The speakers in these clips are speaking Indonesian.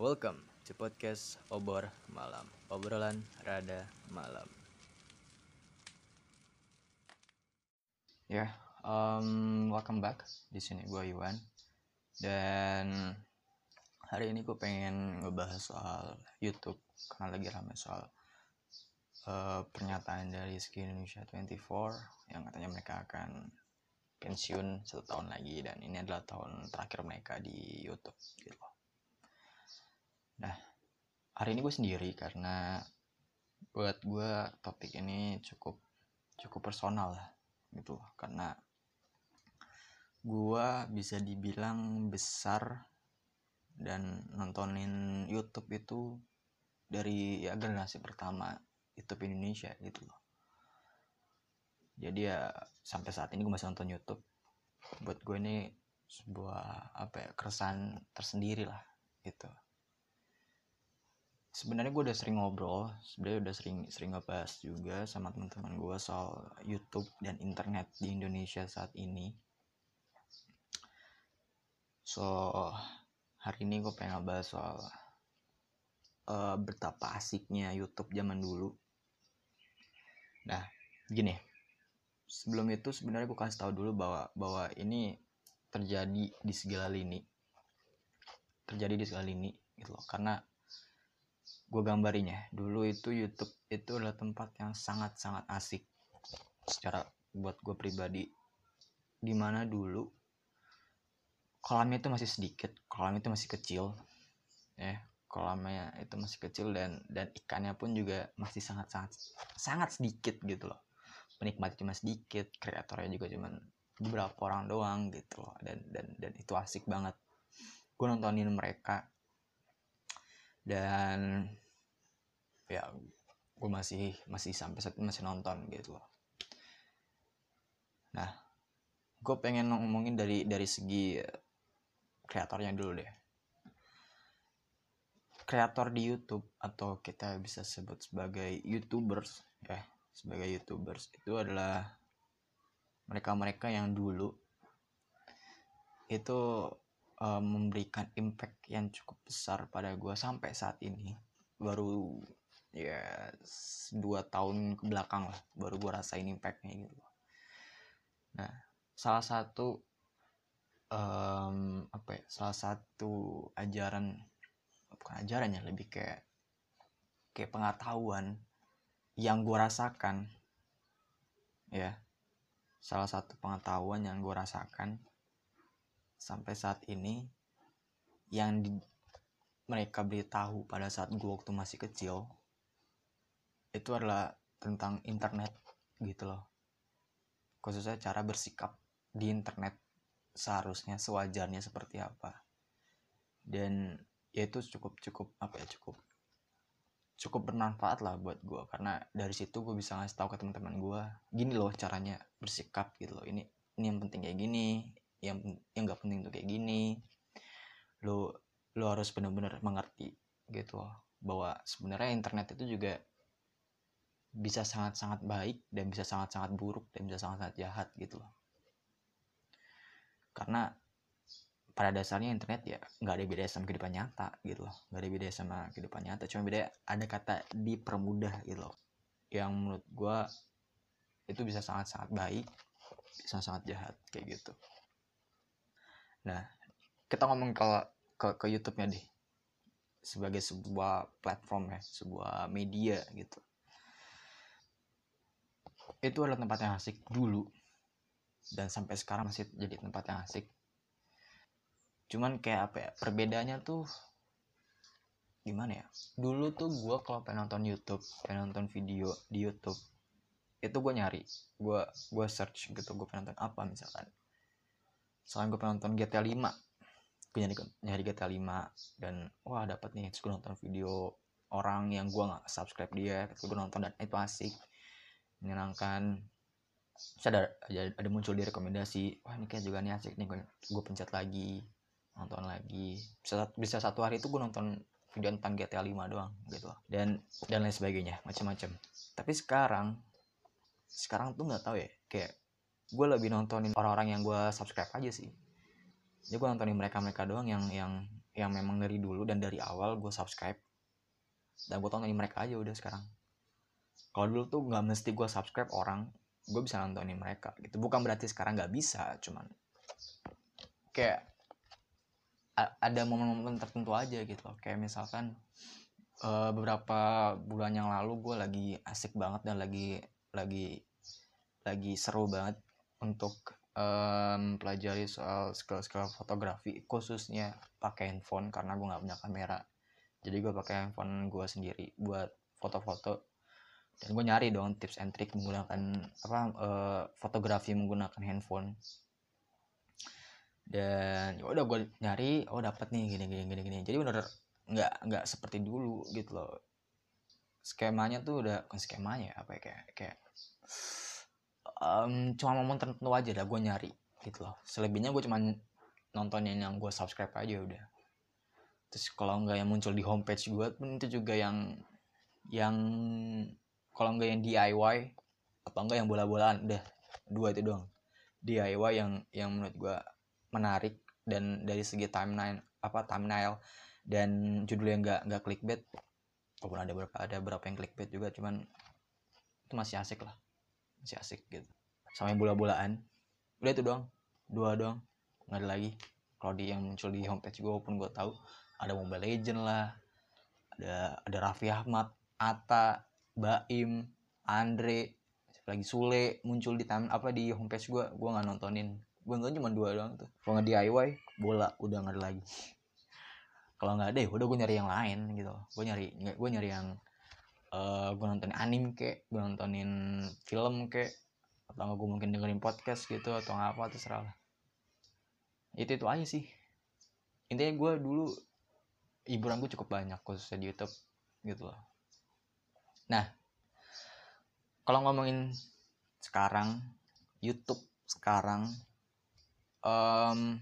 Welcome to podcast Obor Malam. Obrolan rada malam. Ya, um, welcome back. Di sini gue Iwan. Dan hari ini gue pengen ngebahas soal YouTube karena lagi rame soal uh, pernyataan dari Ski Indonesia 24 yang katanya mereka akan pensiun satu tahun lagi dan ini adalah tahun terakhir mereka di YouTube gitu. Nah, hari ini gue sendiri karena buat gue topik ini cukup cukup personal lah gitu. Loh karena gue bisa dibilang besar dan nontonin YouTube itu dari ya generasi pertama YouTube Indonesia gitu loh. Jadi ya sampai saat ini gue masih nonton YouTube. Buat gue ini sebuah apa ya keresahan tersendiri lah gitu sebenarnya gue udah sering ngobrol sebenarnya udah sering sering ngebahas juga sama teman-teman gue soal YouTube dan internet di Indonesia saat ini. So hari ini gue pengen ngebahas soal uh, betapa asiknya YouTube zaman dulu. Nah gini sebelum itu sebenarnya gue kasih tahu dulu bahwa bahwa ini terjadi di segala lini. Terjadi di segala lini gitu loh. Karena gue gambarinya dulu itu YouTube itu adalah tempat yang sangat sangat asik. Secara buat gue pribadi. Di mana dulu kolamnya itu masih sedikit kolamnya itu masih kecil ya. Kolamnya itu masih kecil dan dan ikannya pun juga masih sangat sangat sangat sedikit gitu loh. Penikmat cuma sedikit kreatornya juga cuma beberapa orang doang gitu loh. Dan dan dan itu asik banget. Gue nontonin mereka dan ya gue masih masih sampai saat masih nonton gitu loh. Nah gue pengen ngomongin dari dari segi kreatornya dulu deh. Kreator di YouTube atau kita bisa sebut sebagai youtubers ya sebagai youtubers itu adalah mereka-mereka yang dulu itu um, memberikan impact yang cukup besar pada gue sampai saat ini. Baru ya dua tahun ke belakang lah baru gue rasain impactnya gitu. Nah salah satu um, apa ya salah satu ajaran bukan ajaran ya lebih kayak kayak pengetahuan yang gue rasakan ya. Salah satu pengetahuan yang gue rasakan sampai saat ini yang di, mereka beritahu pada saat gue waktu masih kecil itu adalah tentang internet gitu loh. Khususnya cara bersikap di internet seharusnya sewajarnya seperti apa. Dan ya itu cukup cukup apa ya cukup cukup bermanfaat lah buat gue karena dari situ gue bisa ngasih tahu ke teman-teman gue gini loh caranya bersikap gitu loh. Ini ini yang penting kayak gini yang yang nggak penting tuh kayak gini. Lo lo harus benar-benar mengerti gitu loh bahwa sebenarnya internet itu juga bisa sangat-sangat baik dan bisa sangat-sangat buruk dan bisa sangat-sangat jahat gitu loh. Karena pada dasarnya internet ya nggak ada beda sama kehidupan nyata gitu loh nggak ada beda sama kehidupan nyata cuma beda ada kata dipermudah gitu loh. Yang menurut gue itu bisa sangat-sangat baik bisa sangat jahat kayak gitu nah kita ngomong kalau ke ke YouTube-nya deh sebagai sebuah platform ya sebuah media gitu. Itu adalah tempat yang asik dulu dan sampai sekarang masih jadi tempat yang asik. Cuman kayak apa ya perbedaannya tuh gimana ya? Dulu tuh gue kalau pengen nonton YouTube pengen nonton video di YouTube itu gue nyari gue gue search gitu gue pengen nonton apa misalkan soalnya gue pengen nonton GTA 5 gue nyari nyari GTA 5 dan wah dapat nih. Terus gue nonton video orang yang gue nggak subscribe dia terus gue nonton dan itu asik. Menyenangkan. Terus ada, ada ada muncul di rekomendasi wah ini kayak juga nih asik nih. Gue, gue pencet lagi nonton lagi. Bisa bisa satu hari itu gue nonton video tentang GTA 5 doang gitu. Dan dan lain sebagainya macam-macam tapi sekarang sekarang tuh nggak tahu ya kayak gue lebih nontonin orang-orang yang gue subscribe aja sih. Jadi gue nontonin mereka mereka doang yang yang yang memang dari dulu dan dari awal gue subscribe. Dan gue tontonin mereka aja udah sekarang. Kalau dulu tuh nggak mesti gue subscribe orang gue bisa nontonin mereka gitu. Bukan berarti sekarang nggak bisa cuman kayak ada momen-momen tertentu aja gitu kayak misalkan uh, beberapa bulan yang lalu gue lagi asik banget dan lagi lagi lagi seru banget untuk um, pelajari soal skill-skill fotografi khususnya pakai handphone karena gue nggak punya kamera. Jadi gue pakai handphone gue sendiri buat foto-foto. Dan gue nyari dong tips and trick menggunakan apa uh, fotografi menggunakan handphone. Dan ya udah gue nyari oh dapat nih gini gini gini gini. Jadi bener nggak nggak seperti dulu gitu loh. Skemanya tuh udah kan skemanya apa ya kayak kayak um, cuma momen tertentu aja dah gue nyari gitu loh. Selebihnya gue cuma nontonin yang gue subscribe aja udah. Terus kalau nggak yang muncul di homepage gue pun itu juga yang yang kalau nggak yang DIY apa enggak yang bola-bolaan udah. Dua itu doang. DIY yang yang menurut gue menarik dan dari segi timeline apa thumbnail dan judulnya nggak nggak clickbait walaupun ada beberapa ada beberapa yang clickbait juga cuman itu masih asik lah masih asik gitu. Sama yang bola-bolaan. Udah itu doang. Dua doang. Nggak ada lagi. Kalau di yang muncul di homepage gue pun gue tahu ada Mobile Legend lah ada ada Raffi Ahmad Ata Baim Andre lagi? Sule muncul di time apa di homepage gue gue nggak nontonin. Gue nonton cuma dua doang tuh. Kalau nggak DIY bola udah nggak ada lagi. Kalau nggak ada ya udah gue nyari yang lain gitu. Gue nyari gue nyari yang uh, gue nonton anime kek gue nontonin film kek atau gue mungkin dengerin podcast gitu atau apa terserah lah. Itu itu aja sih. Intinya gue dulu hiburan gue cukup banyak khususnya di YouTube gitu loh. Nah kalau ngomongin sekarang YouTube sekarang um,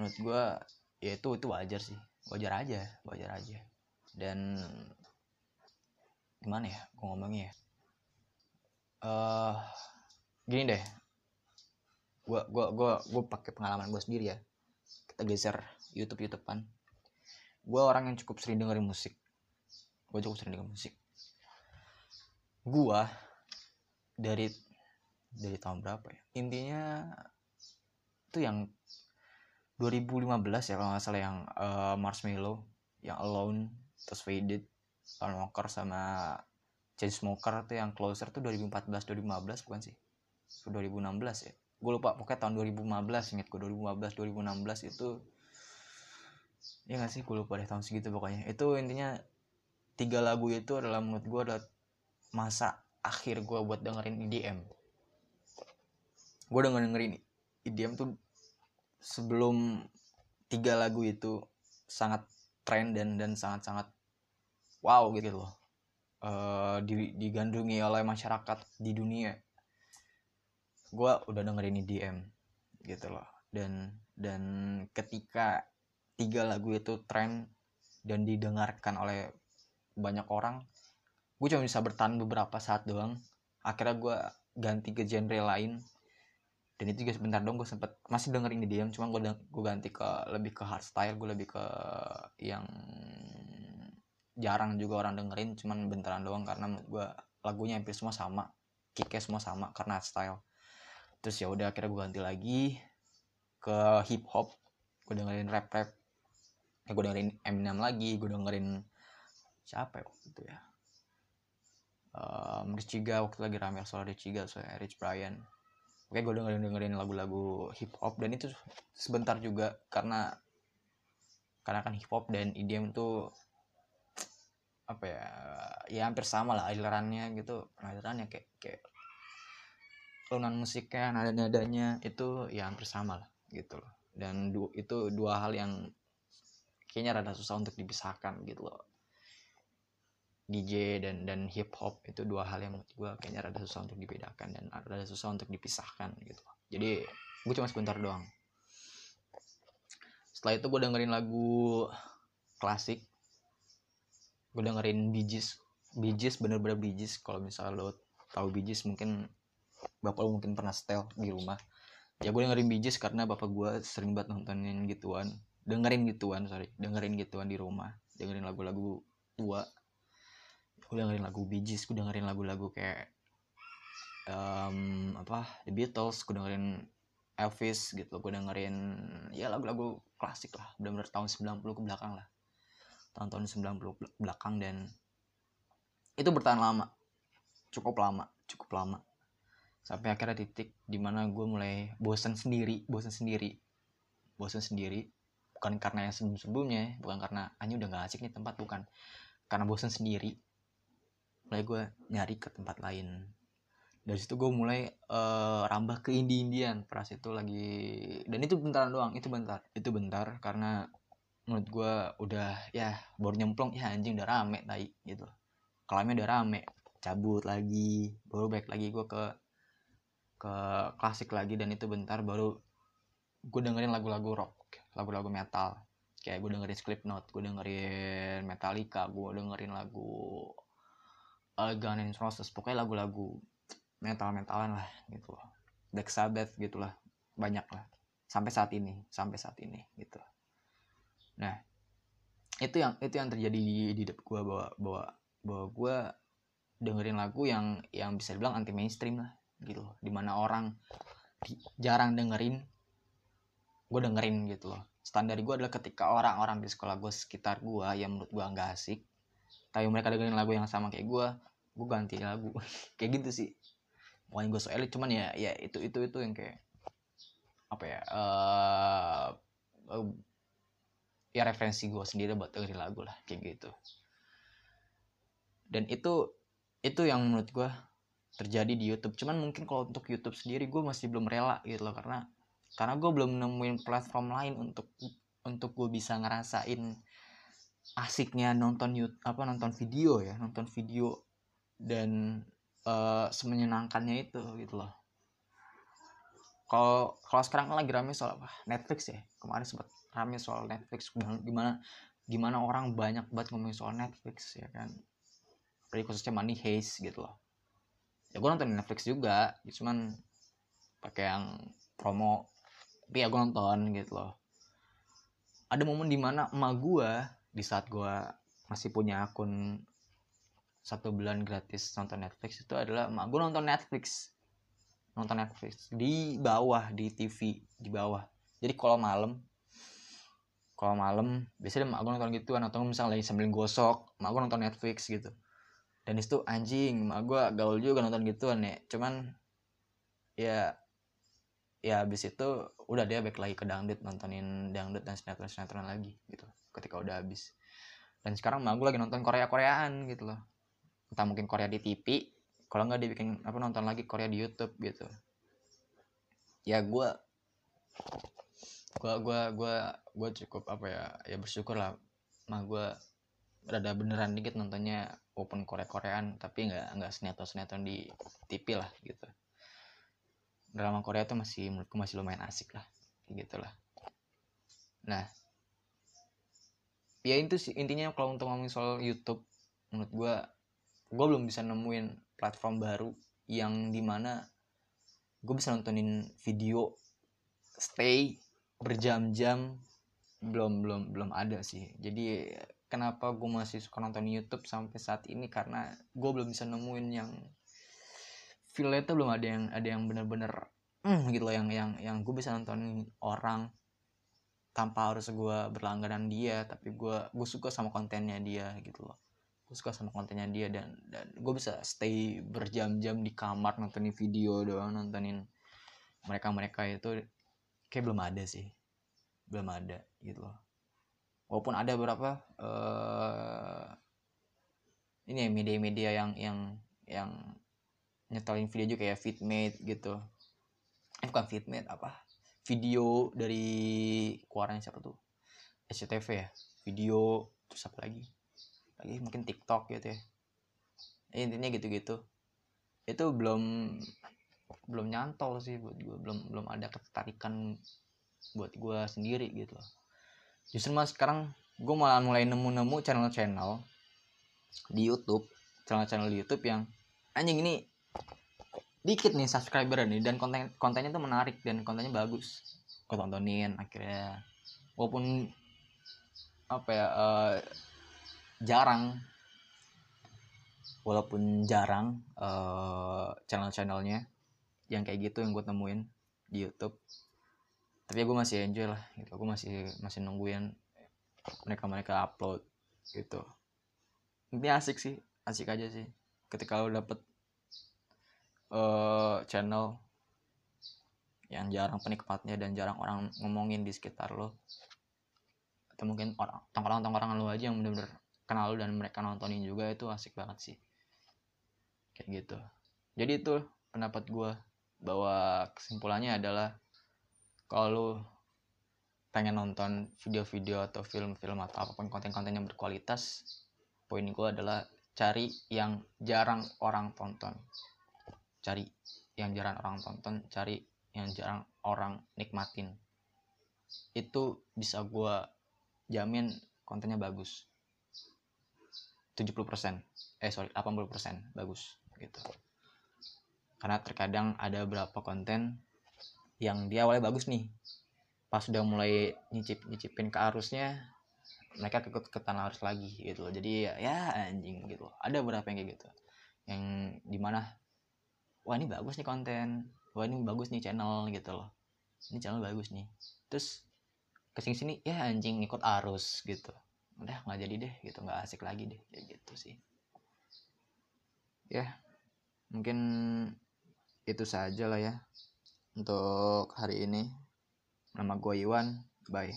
menurut gue ya itu itu wajar sih. Wajar aja wajar aja. Dan gimana ya gue ngomongnya ya? Uh, gini deh. Gue gua gua gue pakai pengalaman gue sendiri ya. Kita geser YouTube YouTubean gue orang yang cukup sering dengerin musik. Gue cukup sering dengerin musik. Gue dari dari tahun berapa ya? Intinya itu yang 2015 ya kalau nggak salah yang uh, Marshmallow yang Alone terus Faded Paul Walker sama Chainsmoker tuh yang Closer tuh 2014 2015 bukan sih? 2016 ya? Gue lupa pokoknya tahun 2015 inget gue 2015 2016 itu ya gak sih? Gue lupa deh tahun segitu pokoknya. Itu intinya tiga lagu itu adalah menurut gue adalah masa akhir gue buat dengerin EDM gue denger dengerin EDM tuh sebelum tiga lagu itu sangat tren dan dan sangat sangat wow gitu loh. Uh, digandrungi oleh masyarakat di dunia. Gue udah dengerin EDM gitu loh. Dan dan ketika tiga lagu itu tren dan didengarkan oleh banyak orang gue cuma bisa bertahan beberapa saat doang. Akhirnya gue ganti ke genre lain. Dan itu juga sebentar dong gue sempet masih dengerin EDM cuma gue gue ganti ke lebih ke hardstyle gue lebih ke yang jarang juga orang dengerin cuman bentaran doang karena gue lagunya hampir semua sama kicknya semua sama karena style. Terus ya udah akhirnya gue ganti lagi ke hip hop gue dengerin rap rap ya gue dengerin Eminem lagi gue dengerin siapa ya waktu itu ya? Um, Rich Chiga waktu lagi rame soal Rich Chiga soal Rich Brian. Oke gue dengerin dengerin lagu-lagu hip hop dan itu sebentar juga karena karena kan hip hop dan EDM itu apa ya ya hampir sama lah alirannya gitu. Alirannya kayak kayak lunan musiknya nada nadanya itu ya hampir sama lah gitu loh. Dan du, itu dua hal yang kayaknya rada susah untuk dipisahkan gitu loh. DJ dan dan hip hop itu dua hal yang menurut gue kayaknya rada susah untuk dibedakan dan rada susah untuk dipisahkan gitu jadi gue cuma sebentar doang. Setelah itu gue dengerin lagu klasik gue dengerin bijis bijis bener-bener bijis kalau misalnya lo tahu bijis mungkin bapak lo mungkin pernah setel di rumah. Ya gue dengerin bijis karena bapak gue sering banget nontonin gituan. Dengerin gituan sorry. Dengerin gituan di rumah. Dengerin lagu-lagu tua. Gue dengerin lagu Gees gue dengerin lagu-lagu kayak um, apa? The Beatles gue dengerin Elvis gitu. Gue dengerin ya lagu-lagu klasik lah. Benar-benar tahun 90 ke belakang lah tahun-tahun 90 ke belakang dan itu bertahan lama. Cukup lama cukup lama. Sampai akhirnya titik di mana gue mulai bosan sendiri bosan sendiri. Bosan sendiri bukan karena yang sebelum-sebelumnya bukan karena hanya udah gak asik nih tempat bukan. Karena bosan sendiri mulai gue nyari ke tempat lain. Dari situ gue mulai uh, rambah ke indie indian pas itu lagi dan itu bentar doang itu bentar itu bentar karena menurut gue udah ya baru nyemplung ya anjing udah rame tai gitu. Kelamnya udah rame cabut lagi baru baik lagi gue ke ke klasik lagi dan itu bentar baru gue dengerin lagu-lagu rock lagu-lagu metal. Kayak gue dengerin Slipknot gue dengerin Metallica gue dengerin lagu uh, Guns Roses pokoknya lagu-lagu metal-metalan lah gitu. Loh Black Sabbath gitulah banyak lah. Sampai saat ini sampai saat ini gitu nah itu yang itu yang terjadi di, di gue bahwa bahwa bahwa gue dengerin lagu yang yang bisa dibilang anti mainstream lah gitu loh. Di mana orang jarang dengerin gue dengerin gitu loh. Standar gue adalah ketika orang-orang di sekolah gue sekitar gue yang menurut gue nggak asik tapi mereka dengerin lagu yang sama kayak gue gue ganti lagu. Kayak gitu sih. Bukan gue so elit cuman ya ya itu itu itu yang kayak apa ya uh, uh, ya referensi gue sendiri buat dengerin lagu lah kayak gitu. Dan itu itu yang menurut gue terjadi di YouTube. Cuman mungkin kalau untuk YouTube sendiri gue masih belum rela gitu loh karena karena gue belum nemuin platform lain untuk untuk gue bisa ngerasain asiknya nonton YouTube apa nonton video ya nonton video dan uh, semenyenangkannya itu gitu loh kalau kalau sekarang kan lagi rame soal apa? Netflix ya. Kemarin sempat rame soal Netflix. Gimana gimana orang banyak banget ngomongin soal Netflix ya kan? Apalagi khususnya Money Heist gitu loh. Ya gue nonton Netflix juga. Cuman pakai yang promo. Tapi ya gue nonton gitu loh. Ada momen di mana emak gue di saat gue masih punya akun satu bulan gratis nonton Netflix itu adalah mak gue nonton Netflix nonton Netflix. Di bawah di TV di bawah. Jadi kalau malam kalau malam biasanya mak gue nonton gitu atau misalnya lagi sambil gosok mak gue nonton Netflix gitu. Dan itu anjing mak gue gaul juga nonton gituan ya. Cuman ya ya habis itu udah dia back lagi ke dangdut nontonin dangdut dan sinetron sinetron lagi gitu. Ketika udah habis dan sekarang mak gue lagi nonton Korea Koreaan gitu loh. Entah mungkin Korea di TV kalau nggak dibikin apa nonton lagi Korea di YouTube gitu. Ya gue gue gue gue gue cukup apa ya ya bersyukur lah mah gue rada beneran dikit nontonnya open Korea Koreaan tapi nggak nggak sinetron sinetron di TV lah gitu. Drama Korea tuh masih menurutku masih lumayan asik lah gitu lah nah ya itu sih intinya kalau untuk ngomongin soal YouTube menurut gue gue belum bisa nemuin platform baru yang di mana gue bisa nontonin video stay berjam-jam belum belum belum ada sih. Jadi kenapa gue masih suka nonton YouTube sampai saat ini? Karena gue belum bisa nemuin yang feelnya tuh belum ada yang ada yang bener-bener mm, gitu loh yang yang yang gue bisa nontonin orang tanpa harus gue berlangganan dia tapi gue gue suka sama kontennya dia gitu loh gue suka sama kontennya dia dan dan gue bisa stay berjam-jam di kamar nontonin video doang nontonin mereka mereka itu kayak belum ada sih. Belum ada gitu loh. Walaupun ada beberapa uh, ini ya media-media yang yang yang nyetelin video juga kayak Fitmate gitu. Eh bukan Fitmate apa? Video dari keluarannya siapa tuh? SCTV ya? Video terus apa lagi lagi mungkin TikTok gitu ya. Intinya gitu-gitu. Itu belum belum nyantol sih buat gue belum belum ada ketertarikan buat gue sendiri gitu. Loh justru mas sekarang gue malah mulai nemu-nemu channel-channel di YouTube. Channel-channel di YouTube yang anjing ini dikit nih subscriber nih. Dan konten kontennya tuh menarik dan kontennya bagus. Gue tontonin akhirnya. Walaupun apa ya uh, jarang. Walaupun jarang uh, channel-channelnya yang kayak gitu yang gue temuin di YouTube. Tapi ya gue masih enjoy lah gitu. Gue masih masih nungguin mereka mereka upload gitu. Ini asik sih asik aja sih. Ketika lo dapet uh, channel yang jarang penikmatnya dan jarang orang ngomongin di sekitar lo atau mungkin orang tongkrongan-tongkrongan lo aja yang bener-bener kenal lo dan mereka nontonin juga itu asik banget sih. Kayak gitu. Jadi itu pendapat gue bahwa kesimpulannya adalah kalau lo pengen nonton video-video atau film-film atau apa pun konten-konten yang berkualitas poin gue adalah cari yang jarang orang tonton. Cari yang jarang orang tonton cari yang jarang orang nikmatin. Itu bisa gue jamin kontennya bagus 70% eh sorry 80% bagus gitu. Karena terkadang ada beberapa konten yang dia awalnya bagus nih. Pas udah mulai nyicip nyicipin ke arusnya mereka ke ketan arus lagi gitu loh. Jadi ya, ya anjing gitu loh. ada beberapa yang kayak gitu. Yang di mana wah ini bagus nih konten. Wah ini bagus nih channel gitu loh. Ini channel bagus nih. Terus ke sini sini ya anjing ikut arus gitu udah nggak jadi deh gitu. Nggak asik lagi deh kayak gitu sih. Ya mungkin itu saja lah ya untuk hari ini. Nama gue Iwan. Bye